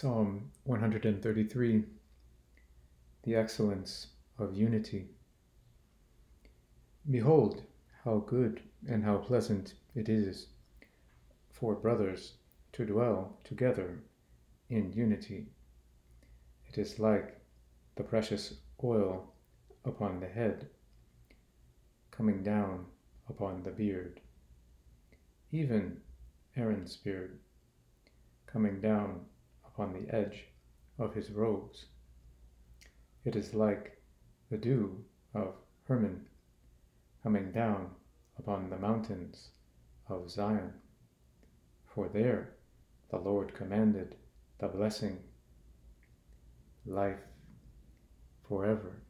Psalm 133 The excellence of unity. Behold, how good and how pleasant it is for brothers to dwell together in unity. It is like the precious oil upon the head, coming down upon the beard, even Aaron's beard, coming down upon the edge of his robes. It is like the dew of Hermon coming down upon the mountains of Zion. For there the Lord commanded the blessing, life forever.